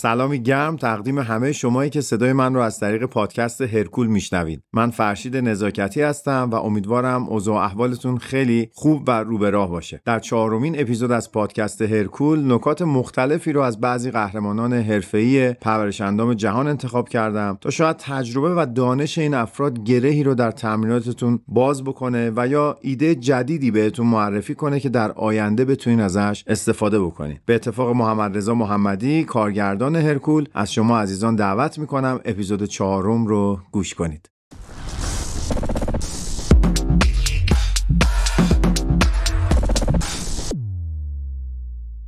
سلامی گرم تقدیم همه شمایی که صدای من رو از طریق پادکست هرکول میشنوید. من فرشید نزاکتی هستم و امیدوارم اوضاع احوالتون خیلی خوب و رو به راه باشه. در چهارمین اپیزود از پادکست هرکول نکات مختلفی رو از بعضی قهرمانان حرفه‌ای پرورش اندام جهان انتخاب کردم تا شاید تجربه و دانش این افراد گرهی رو در تمریناتتون باز بکنه و یا ایده جدیدی بهتون معرفی کنه که در آینده بتونین ازش استفاده بکنید به اتفاق محمد رضا محمدی کارگردان هرکول از شما عزیزان دعوت می‌کنم اپیزود چهارم رو گوش کنید.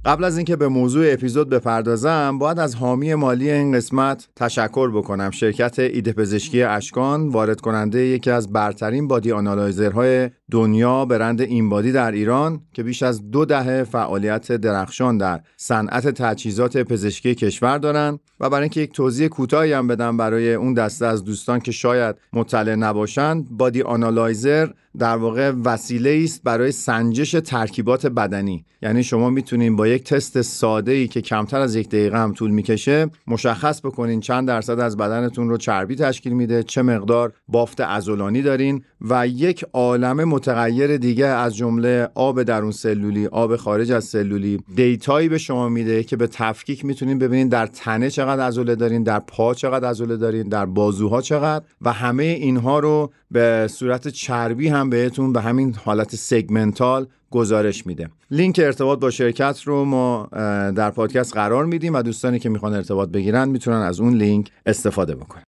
قبل از اینکه به موضوع اپیزود بپردازم باید از حامی مالی این قسمت تشکر بکنم. شرکت ایده پزشکی اشکان وارد کننده یکی از برترین body analyzer های دنیا برند InBody در ایران که بیش از دو دهه فعالیت درخشان در صنعت تجهیزات پزشکی کشور دارند و برای اینکه یک توضیح کوتاهی هم بدم برای اون دسته از دوستان که شاید مطلع نباشند body analyzer در واقع وسیله است برای سنجش ترکیبات بدنی. یعنی شما می‌تونید با یک تست ساده ای که کمتر از یک دقیقه هم طول می‌کشه مشخص بکنین چند درصد از بدنتون رو چربی تشکیل میده چه مقدار بافت عضلانی دارین و یک عالم متغیر دیگه از جمله آب درون سلولی آب خارج از سلولی data یی به شما میده که به تفکیک می‌تونین ببینین در تنه چقدر عضله دارین در پا چقدر عضله دارین در بازوها چقدر و همه اینها رو به صورت چربی هم بهتون به همین حالت segmental گزارش میده. لینک ارتباط با شرکت رو ما در پادکست قرار میدیم و دوستانی که می‌خوان ارتباط بگیرن می‌تونن از اون لینک استفاده بکنن.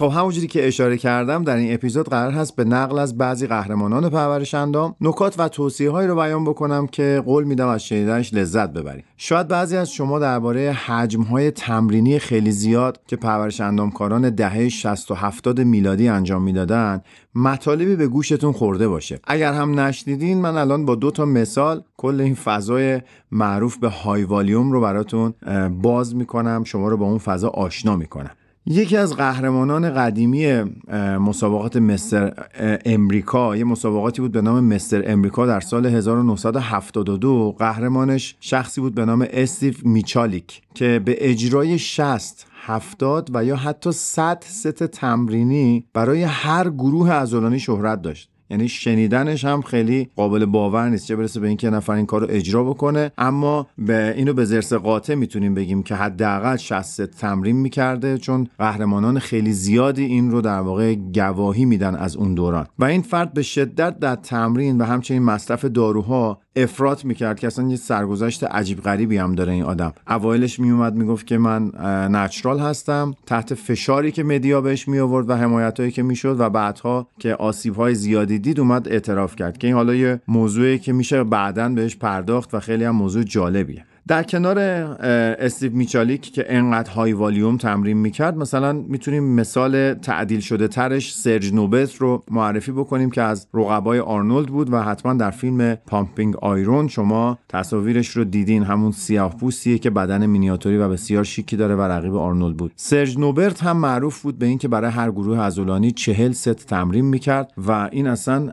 خب همونجوری که اشاره کردم در این اپیزود قرار هست به نقل از بعضی قهرمانان پرورش اندام نکات و توصیه هایی رو بیان بکنم که قول میدم از شنیدنش لذت ببرید شاید بعضی از شما درباره حجم های تمرینی خیلی زیاد که پرورش اندامکاران دهه 60 و 70 میلادی انجام می‌دادن مطالبی به گوشتون خورده باشه. اگر هم نشنیدین من الان با دو تا مثال کل این فضای معروف به های والیوم رو براتون باز می‌کنم شما رو با اون فضا آشنا می‌کنم. یکی از قهرمانان قدیمی مسابقات مستر امریکا. یه مسابقاتی بود به نام مستر امریکا در سال 1972 قهرمانش شخصی بود به نام استیو میچالیک که به اجرای 60 70 و یا حتی 100 ست تمرینی برای هر گروه عضلانی شهرت داشت. یعنی شنیدنش هم خیلی قابل باور نیست. چه برسه به اینکه نفر این کار رو اجرا بکنه. اما به اینو به زرس قاطع می‌تونیم بگیم که حداقل 60 تمرین می‌کرده چون قهرمانان خیلی زیادی این رو در واقع گواهی میدن از اون دوران. و این فرد به شدت در تمرین و همچنین مصرف داروها افراط می‌کرد که اصلا یه سرگذشت عجیب غریبی هم داره این آدم. اوایلش میومد می‌گفت که من natural هستم تحت فشاری که media بهش می آورد و حمایت هایی که می‌شد و بعدها که آسیب های زیادی دید اومد اعتراف کرد. که این حالا یه موضوعی که میشه بعدا بهش پرداخت و خیلی هم موضوع جالبیه. در کنار استیو میچالیک که انقدر high volume تمرین می‌کرد مثلا می‌تونیم مثال تعدیل شده ترش سرج نوبرت رو معرفی بکنیم که از رقبای آرنولد بود و حتما در فیلم Pumping Iron. شما تصاویرش رو دیدین همون سیاه پوستیه که بدن مینیاتوری و بسیار شیکی داره و رقیب آرنولد بود. سرج نوبرت هم معروف بود به اینکه برای هر گروه عضلانی چهل ست تمرین می‌کرد و این اصلا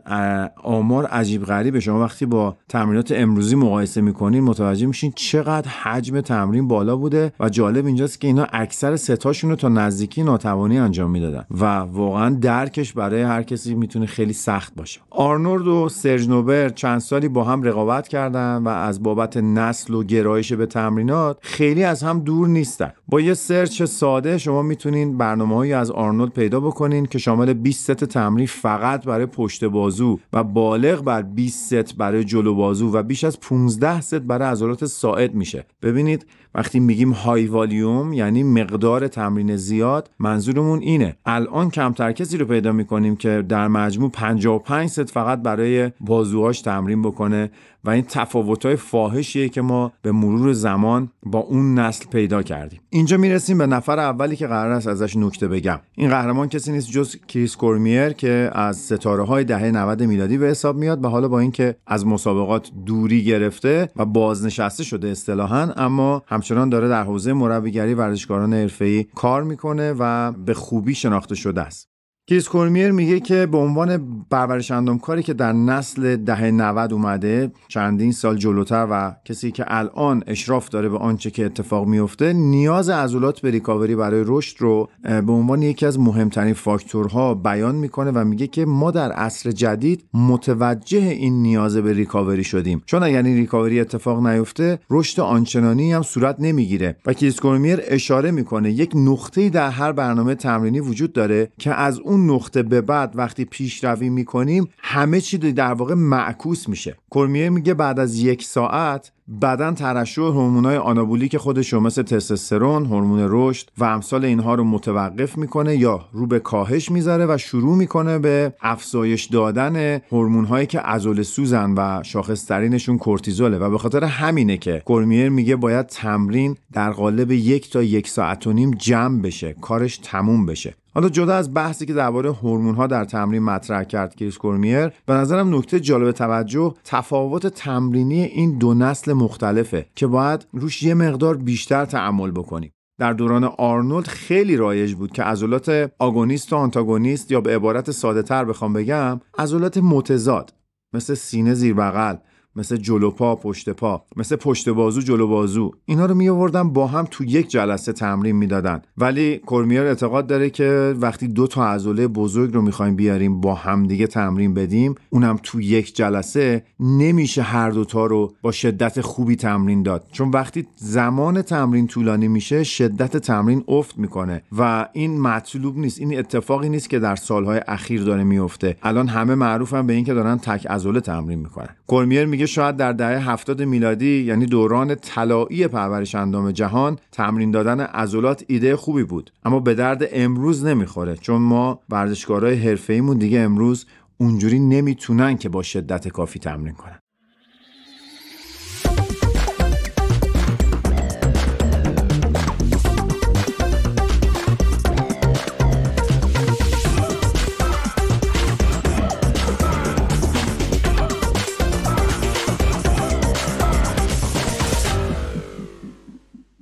آمار عجیب غریبه. شما وقتی با تمرینات امروزی مقایسه می‌کنین متوجه میشین چقدر چقدر حجم تمرین بالا بوده و جالب اینجاست که اینا اکثر ستاشون رو تا نزدیکی ناتوانی انجام می‌دادن و واقعا درکش برای هر کسی می‌تونه خیلی سخت باشه. آرنولد و سرج نوبرت چند سالی با هم رقابت کردن و از بابت نسل و گرایش به تمرینات خیلی از هم دور نیستن. با یه search ساده شما می‌تونین برنامه‌هایی از آرنولد پیدا بکنین که شامل 20 ست تمرین فقط برای پشت بازو و بالغ بر 20 ست برای جلو بازو و بیش از 15 ست برای عضلات ساعد میشه. ببینید وقتی میگیم های والیوم یعنی مقدار تمرین زیاد منظورمون اینه. الان کمتر کسی رو پیدا می‌کنیم که در مجموع 55 ست فقط برای بازوهاش تمرین بکنه و این تفاوت های فاحشیه که ما به مرور زمان با اون نسل پیدا کردیم. اینجا می‌رسیم به نفر اولی که قرار است ازش نکته بگم. این قهرمان کسی نیست جز کریس کورمیر که از ستاره های دهه 90 میلادی به حساب میاد و حالا با اینکه از مسابقات دوری گرفته و بازنشسته شده اصطلاحا اما داره در حوزه مربیگری ورزشکاران حرفه‌ای کار می‌کنه و به خوبی شناخته شده است. کریس کورمیر میگه که به عنوان پرورش کاری که در نسل دهه 90 اومده چندین سال جلوتر و کسی که الان اشراف داره به آنچه که اتفاق میفته نیاز عضلات به recovery برای رشد رو به عنوان یکی از مهمترین فاکتورها بیان می‌کنه و میگه که ما در عصر جدید متوجه این نیاز به recovery شدیم. چون اگر این recovery اتفاق نیفته رشد آنچنانی هم صورت نمی‌گیره. و کریس کورمیر اشاره می‌کنه یک نقطه‌ای در هر برنامه تمرینی وجود داره که از اون نقطه به بعد وقتی پیشروی می‌کنیم همه چی در واقع معکوس میشه. کرمیه میگه بعد از یک ساعت بدن ترشح هورمونای آنابولیک خودش رو مثل تستوسترون، هورمون رشد و امثال اینها رو متوقف می‌کنه یا رو به کاهش می‌ذاره و شروع می‌کنه به افزایش دادن هورمونهایی که عضله سوزن و شاخصترینشون کورتیزوله. و به خاطر همینه که کورمیر میگه باید تمرین در قالب یک تا یک ساعت و نیم جمع بشه کارش تموم بشه. حالا جدا از بحثی که درباره هورمون ها در تمرین مطرح کرد کریس کورمیر به نظرم نکته جالب توجه تفاوت تمرینی این دو نسل مختلفه که باید روش یه مقدار بیشتر تعمل بکنیم. در دوران آرنولد خیلی رایج بود که عضلات آگونیست و آنتاگونیست یا به عبارت ساده تر بخوام بگم عضلات متضاد مثل سینه زیر بغل مثل جلو پا پشت پا مثل پشت بازو جلو بازو. اینا رو می آوردن با هم تو یک جلسه تمرین می‌دادن. ولی کورمیر اعتقاد داره که وقتی دو تا عضله بزرگ رو می‌خوایم بیاریم با همدیگه تمرین بدیم اونم تو یک جلسه نمیشه هر دوتا رو با شدت خوبی تمرین داد. چون وقتی زمان تمرین طولانی میشه شدت تمرین افت می‌کنه و این مطلوب نیست این اتفاقی نیست که در سالهای اخیر داره میفته الان همه معروفن به اینکه دارن تک عضله تمرین می‌کنن. کورمیر میگه شاید در دهه هفتاد میلادی یعنی دوران طلایی پرورش اندام جهان تمرین دادن عضلات ایده خوبی بود. اما به درد امروز نمی‌خوره چون ما ورزشکارهای حرفه‌ایمون دیگه امروز اونجوری نمی‌تونن که با شدت کافی تمرین کنن.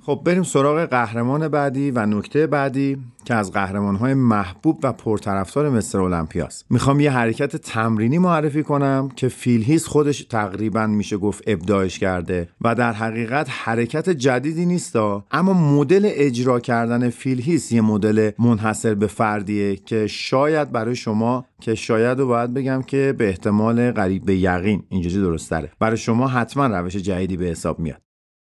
خب بریم سراغ قهرمان بعدی و نکته بعدی که از قهرمانهای محبوب و پرطرفدار مستر المپیاس می‌خوام یه حرکت تمرینی معرفی کنم که فیلهیس خودش تقریبا میشه گفت ابداعش کرده و در حقیقت حرکت جدیدی نیستا اما مدل اجرا کردن فیلهیس یه مدل منحصر به فردیه که شاید برای شما که شاید رو باید بگم که به احتمال قریب به یقین اینجوری درست داره برای شما حتما روش جدیدی به حساب میاد.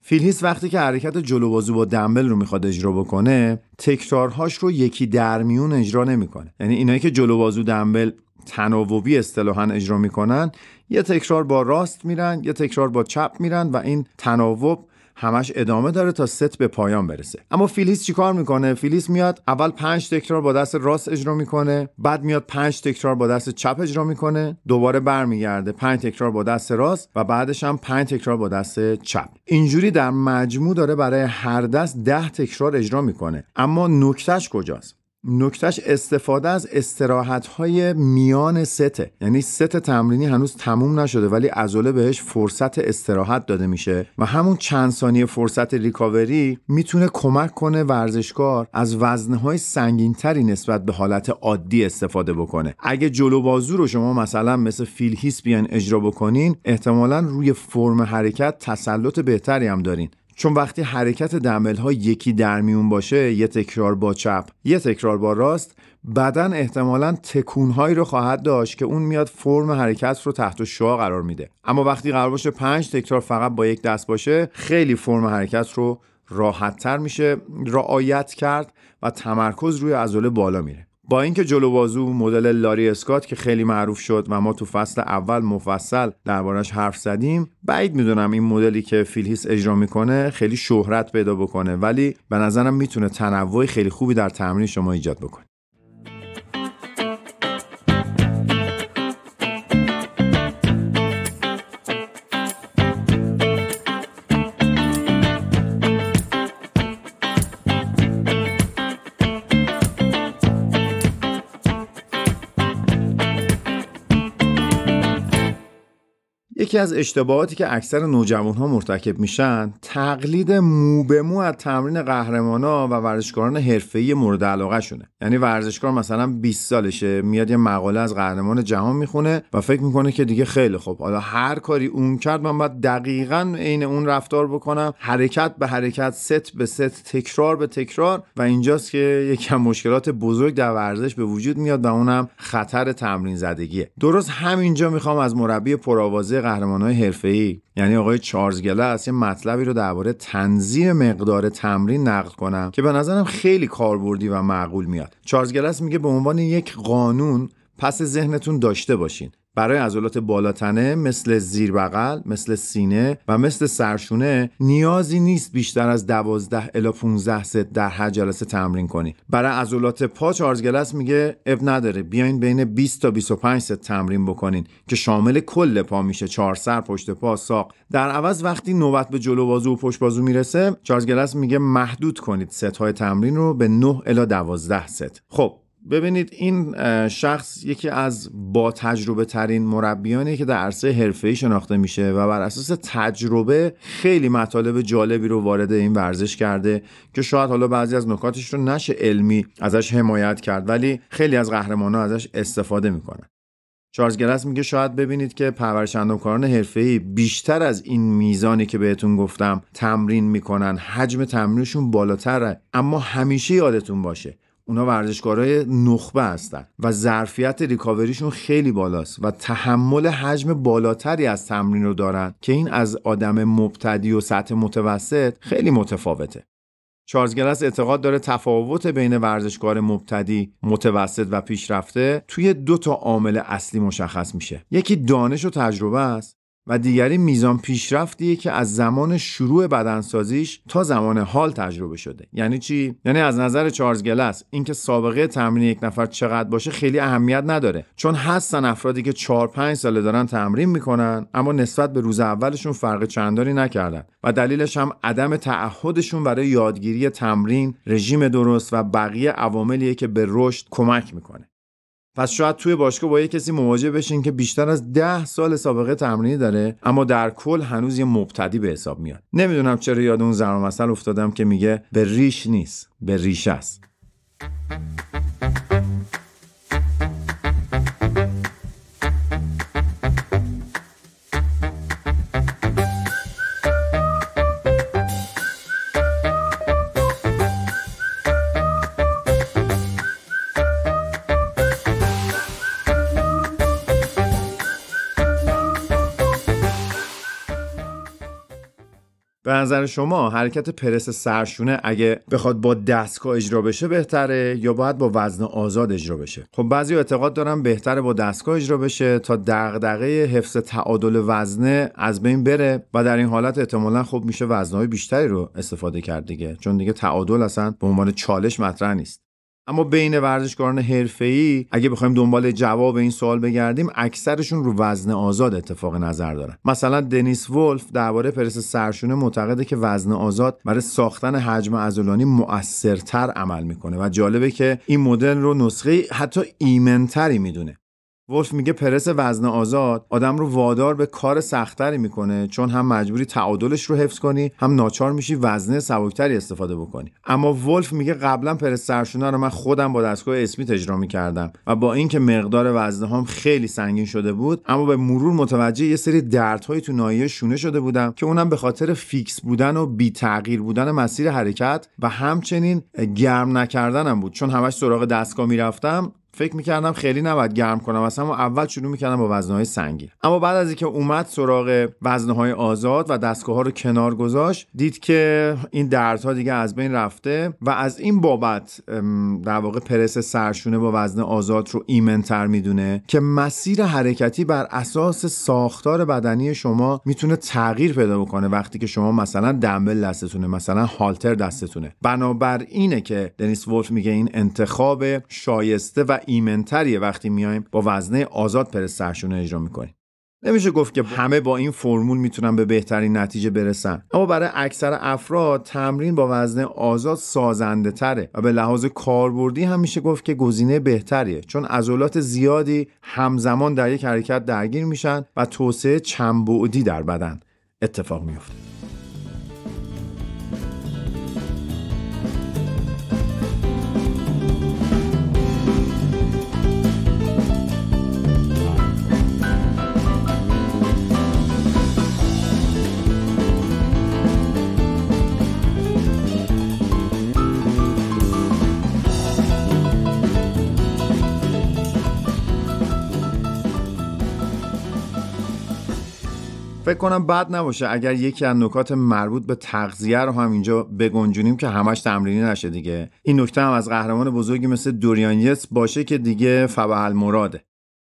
فیل هیث وقتی که حرکت جلو بازو با دمبل رو می‌خواد اجرا بکنه تکرارهاش رو یکی در میون اجرا نمی‌کنه. یعنی اینایی که جلو بازو دمبل تناوبی اصطلاحا اجرا می‌کنن یه تکرار با راست میرن یه تکرار با چپ میرن و این تناوب همش ادامه داره تا ست به پایان برسه. اما فیل هیث چیکار می‌کنه؟ فیل هیث میاد اول پنج تکرار با دست راست اجرا می‌کنه بعد میاد پنج تکرار با دست چپ اجرا می‌کنه دوباره برمیگرده پنج تکرار با دست راست و بعدش هم پنج تکرار با دست چپ. اینجوری در مجموع داره برای هر دست ده تکرار اجرا می‌کنه. اما نکتهش کجاست؟ نکتهش استفاده از استراحت های میان سته یعنی ست تمرینی هنوز تموم نشده ولی عضله بهش فرصت استراحت داده میشه و همون چند ثانیه فرصت ریکاوری می‌تونه کمک کنه ورزشکار از وزنهای سنگینتری نسبت به حالت عادی استفاده بکنه. اگه جلو بازو رو شما مثلا مثل فیل هیس بیان اجرا بکنین احتمالا روی فرم حرکت تسلط بهتری هم دارین. چون وقتی حرکت دمبل ها یکی در میون باشه یه تکرار با چپ. یه تکرار با راست. بدن احتمالا تکونهایی رو خواهد داشت که اون میاد فرم حرکت رو تحت شعا قرار میده. اما وقتی قرار باشه پنج تکرار فقط با یک دست باشه خیلی فرم حرکت رو راحتتر میشه رعایت کرد و تمرکز روی عضله بالا میره. با اینکه جلو بازو مدل لاری اسکات که خیلی معروف شد و ما تو فصل اول مفصل دربارش حرف زدیم بعید می‌دونم این مدلی که فیلهیس اجرا می‌کنه خیلی شهرت پیدا بکنه ولی به نظرم می‌تونه تنوع خیلی خوبی در تمرین شما ایجاد بکنه. یکی از اشتباهاتی که اکثر نوجوان ها مرتکب میشن تقلید مو به مو از تمرین قهرمانا و ورزشکاران حرفه‌ای مورد علاقه شونه. یعنی ورزشکار مثلا 20 سالشه میاد یه مقاله از قهرمان جهان می‌خونه و فکر می‌کنه که دیگه خیلی خوب. حالا هر کاری اون کرد من باید دقیقا عین اون رفتار بکنم. حرکت به حرکت ست به ست تکرار به تکرار. و اینجاست که یکم مشکلات بزرگ در ورزش به وجود میاد و اونم خطر تمرین زدگیه. درست همینجا می‌خوام از مربی پرآوازه قهرمانای حرفه‌ای. یعنی آقای چارلز گلس یه مطلبی رو درباره تنظیم مقدار تمرین نقل کنم که به نظرم خیلی کاربردی و معقول میاد. چارلز گلس میگه به عنوان یک قانون پس ذهنتون داشته باشین. برای عضلات بالاتنه مثل زیر بغل، مثل سینه و مثل سرشونه نیازی نیست بیشتر از 12 الی 15 ست در هر جلسه تمرین کنید. برای عضلات پا چارلز گلس میگه عیب نداره بیاین بین 20 تا 25 ست تمرین بکنین که شامل کل پا میشه چهار سر پشت پا ساق در عوض وقتی نوبت به جلو بازو و پشت بازو می‌رسه چارلز گلس میگه محدود کنید ست های تمرین رو به 9 الی 12 ست. خب ببینید این شخص یکی از با تجربه ترین مربیانی که در عرصه حرفه‌ای شناخته میشه و بر اساس تجربه خیلی مطالب جالبی رو وارد این ورزش کرده که شاید حالا بعضی از نکاتش رو نشه علمی ازش حمایت کرد ولی خیلی از قهرمان‌ها ازش استفاده می‌کنن. چارلز گلس میگه شاید ببینید که پرورش اندامکاران حرفه‌ای بیشتر از این میزانی که بهتون گفتم تمرین می‌کنن حجم تمرینشون بالاتره اما همیشه یادتون باشه اونا ورزشکارای نخبه هستن و ظرفیت ریکاوریشون خیلی بالاست و تحمل حجم بالاتری از تمرین رو دارن که این از آدم مبتدی و سطح متوسط خیلی متفاوته. چارلز گلس اعتقاد داره تفاوت بین ورزشکار مبتدی، متوسط و پیشرفته توی دو تا عامل اصلی مشخص میشه. یکی دانش و تجربه است و دیگری میزان پیشرفتیه که از زمان شروع بدنسازیش تا زمان حال تجربه شده. یعنی چی؟ یعنی از نظر چارلز گلس اینکه سابقه تمرین یک نفر چقدر باشه خیلی اهمیت نداره. چون هستن افرادی که 4 5 ساله دارن تمرین می‌کنن اما نسبت به روز اولشون فرق چندانی نکردن. و دلیلش هم عدم تعهدشون برای یادگیری تمرین رژیم درست و بقیه عواملیه که به رشد کمک می‌کنه. پس شاید توی باشگاه با یه کسی مواجه بشین که بیشتر از ده سال سابقه تمرینی داره اما در کل هنوز یه مبتدی به حساب میاد. نمی‌دونم چرا یاد اون زرم افتادم که میگه به ریش نیست به ریش است. شما حرکت پرس سرشونه اگه بخواد با دستگاه اجرا بشه بهتره یا باید با وزن آزاد اجرا بشه؟ خب بعضی اعتقاد دارن بهتره با دستگاه اجرا بشه تا دغدغه حفظ تعادل وزنه از بین بره و در این حالت احتمالا خب میشه وزنهای بیشتری رو استفاده کرد دیگه چون دیگه تعادل اصلا به عنوان چالش مطرح نیست. اما بین ورزشکاران حرفه‌ای اگه بخوایم دنبال جواب این سوال بگردیم اکثرشون رو وزن آزاد اتفاق نظر دارن. مثلا دنیس ولف درباره پرس سرشونه معتقده که وزن آزاد برای ساختن حجم عضلانی مؤثرتر عمل می‌کنه و جالبه که این مدل رو نسخه حتی ایمنتری می‌دونه. ولف میگه پرس وزن آزاد آدم رو وادار به کار سختتری می‌کنه چون هم مجبوری تعادلش رو حفظ کنی هم ناچار میشی وزنه سبکتری استفاده بکنی. اما ولف میگه قبلا پرس سرشونه رو من خودم با دستگاه اسمیت اجرا می‌کردم و با اینکه مقدار وزنه هم خیلی سنگین شده بود اما به مرور متوجه یه سری دردهای تو ناحیه شونه شده بودم که اونم به خاطر fix بودن و بی تغییر بودن مسیر حرکت و همچنین گرم نکردنم بود. چون همش سراغ دستگاه می‌رفتم فکر می‌کردم خیلی نباید گرم کنم. اصلا اول شروع می‌کردم با وزنهای سنگین اما بعد از اینکه اومد سراغ وزنهای آزاد و دستگاه ها رو کنار گذاشت دید که این دردها دیگه از بین رفته و از این بابت در واقع پرس سرشونه با وزن آزاد رو ایمنتر می‌دونه که مسیر حرکتی بر اساس ساختار بدنی شما می‌تونه تغییر پیدا بکنه وقتی که شما مثلا دمبل دستتونه مثلا هالتر دستتونه. بنابر اینه که دنیس ولف میگه این انتخاب شایسته و ایمنتریه وقتی میایم با وزنه آزاد پرس سرشونه اجرا می‌کنیم. نمیشه گفت که همه با این فرمول می‌تونن به بهترین نتیجه برسن. اما برای اکثر افراد تمرین با وزن آزاد سازنده تره و به لحاظ کاربردی هم میشه گفت که گزینه بهتریه. چون عضلات زیادی همزمان در یک حرکت درگیر میشن و توسعه چند در بدن اتفاق میفته فکر کنم بد نباشه. اگر یکی از نکات مربوط به تغذیه رو هم اینجا بگنجونیم که همش تمرینی نشه دیگه. این نکته هم از قهرمان بزرگی مثل دوریان یتس باشه که دیگه فبهل مراده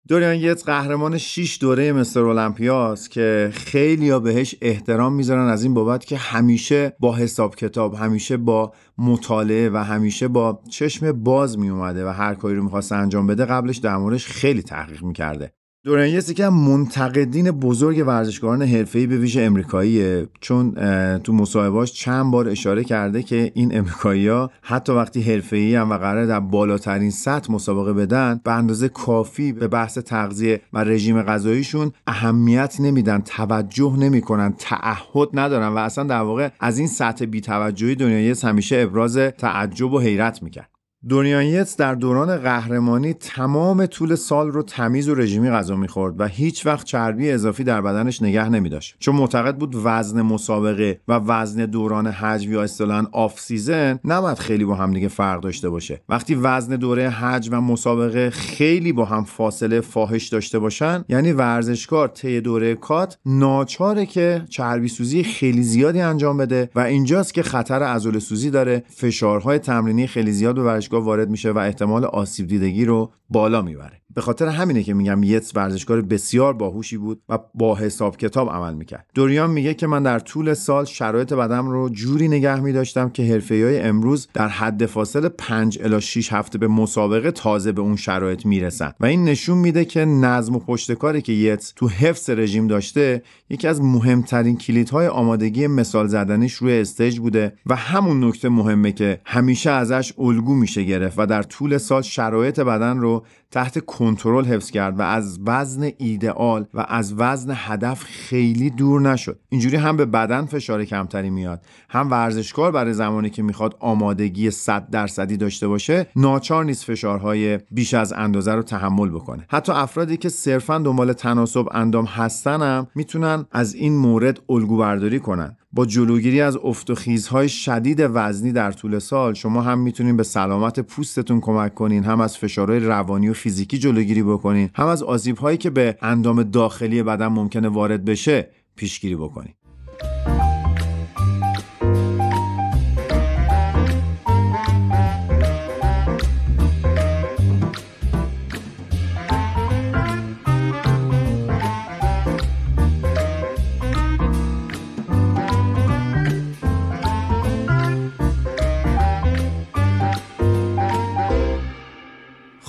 دوریان یتس قهرمان 6 دوره مستر المپیاست که خیلی ها بهش احترام می‌ذارن از این بابت که همیشه با حساب کتاب همیشه با مطالعه و همیشه با چشم باز می اومده و هر کاری رو می‌خواست انجام بده قبلش در موردش خیلی تحقیق می‌کرده. دورانیس یکی از منتقدین بزرگ ورزشکاران حرفه‌ای به ویژه امریکاییه. چون تو مصاحبهاش چند بار اشاره کرده که این امریکایی‌ها حتی وقتی حرفه‌ای هم و قرار در بالاترین سطح مسابقه بدن به اندازه کافی به بحث تغذیه و رژیم غذاییشون اهمیت نمیدن توجه نمی‌کنن تعهد ندارن و اصلا در واقع از این سطح بی‌توجهی دنیایس همیشه ابراز تعجب و حیرت می‌کرد. دوریان یتس در دوران قهرمانی تمام طول سال رو تمیز و رژیمی غذا می‌خورد و هیچ وقت چربی اضافی در بدنش نگه نمی داشت چون معتقد بود وزن مسابقه و وزن دوران حجم یا اصطلاحا off season نباید خیلی با هم دیگه فرق داشته باشه. وقتی وزن دوره حجم و مسابقه خیلی با هم فاصله فاحش داشته باشن یعنی ورزشکار طی دوره cut ناچاره که چربی سوزی خیلی زیادی انجام بده و اینجاست که خطر عضله سوزی داره. فشارهای تمرینی خیلی زیاد به وارد میشه و احتمال آسیب دیدگی رو بالا می‌بره. به خاطر همینه که میگم یتس ورزشکار بسیار باهوشی بود و با حساب کتاب عمل می‌کرد. دوریان میگه که من در طول سال شرایط بدم رو جوری نگه میداشتم که حرفه های امروز در حد فاصل 5 الی 6 هفته به مسابقه تازه به اون شرایط می‌رسن. و این نشون میده که نظم و پشتکاری که یتس تو حفظ رژیم داشته یکی از مهمترین کلیدهای آمادگی مثال زدنیش روی استیج بوده و همون نکته مهمه که همیشه ازش الگو میشه گرفت و در طول سال شرایط بدن رو تحت کنترل حفظ کرد و از وزن ایدئال و از وزن هدف خیلی دور نشد. اینجوری هم به بدن فشار کمتری میاد هم ورزشکار برای زمانی که می‌خواد آمادگی 100 درصدی داشته باشه ناچار نیست فشارهای بیش از اندازه رو تحمل بکنه. حتی افرادی که صرفا دنبال تناسب اندام هستن هم می‌تونن از این مورد الگو برداری کنن. با جلوگیری از افت و خیزهای شدید وزنی در طول سال شما هم می‌تونین به سلامت پوستتون کمک کنین هم از فشارهای روانی و فیزیکی جلوگیری بکنین هم از آسیبهایی که به اندام داخلی بدن ممکنه وارد بشه پیشگیری بکنین.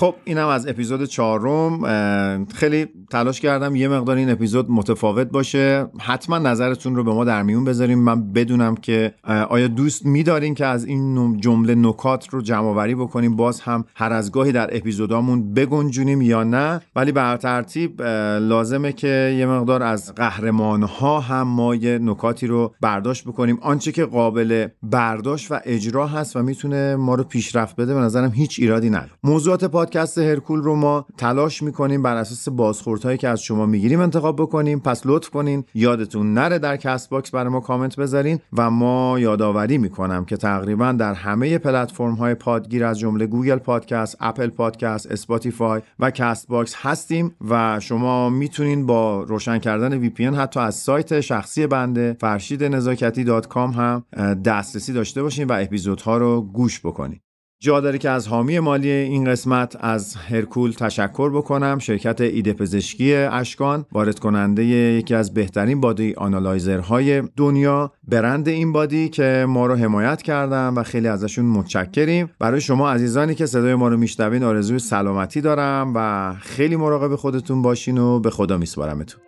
خب اینم از اپیزود چهارم. خیلی تلاش کردم یه مقدار این اپیزود متفاوت باشه. حتما نظرتون رو به ما در میون بذاریم. من بدونم که آیا دوست میدارین که از این جمله نکات رو جمع آوری بکنیم؟ باز هم هر از گاهی در اپیزودامون بگنجونیم یا نه. ولی به ترتیب لازمه که یه مقدار از قهرمان ها هم ما یه نکاتی رو برداشت بکنیم. آنچه که قابل برداشت و اجرا هست و می‌تونه ما رو پیشرفت بده به نظرم هیچ ایرادی نداره. موضوعات پادکست هرکول رو ما تلاش می‌کنیم بر اساس بازخوردهایی که از شما می‌گیریم انتخاب بکنیم. پس لطف کنین یادتون نره در Castbox برای ما کامنت بذارین و ما یادآوری می‌کنم که تقریبا در همه پلتفرم های پادگیر از جمله Google Podcast، Apple Podcast، Spotify و Castbox هستیم و شما می‌تونین با روشن کردن وی پی حتی از سایت شخصی بنده فرشید نزاکتی هم دسترسی داشته باشین و اپیزودها رو گوش بکنین. جا داره که از حامی مالی این قسمت از هرکول تشکر بکنم. شرکت ایده پزشکی اشکان وارد کننده یکی از بهترین بادی آنالایزرهای دنیا. برند این بادی که ما رو حمایت کردن و خیلی ازشون متشکریم. برای شما عزیزانی که صدای ما رو میشنوین آرزوی سلامتی دارم و خیلی مراقب خودتون باشین و به خدا میسپارمتون.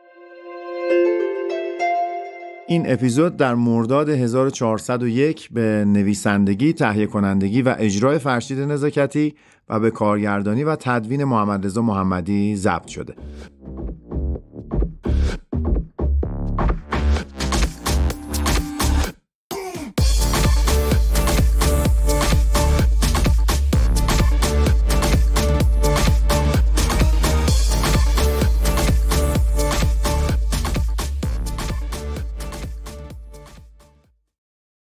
این اپیزود در مرداد 1401 به نویسندگی، تهیه کنندگی و اجرای فرشید نزاکتی و به کارگردانی و تدوین محمد رضا محمدی ضبط شده.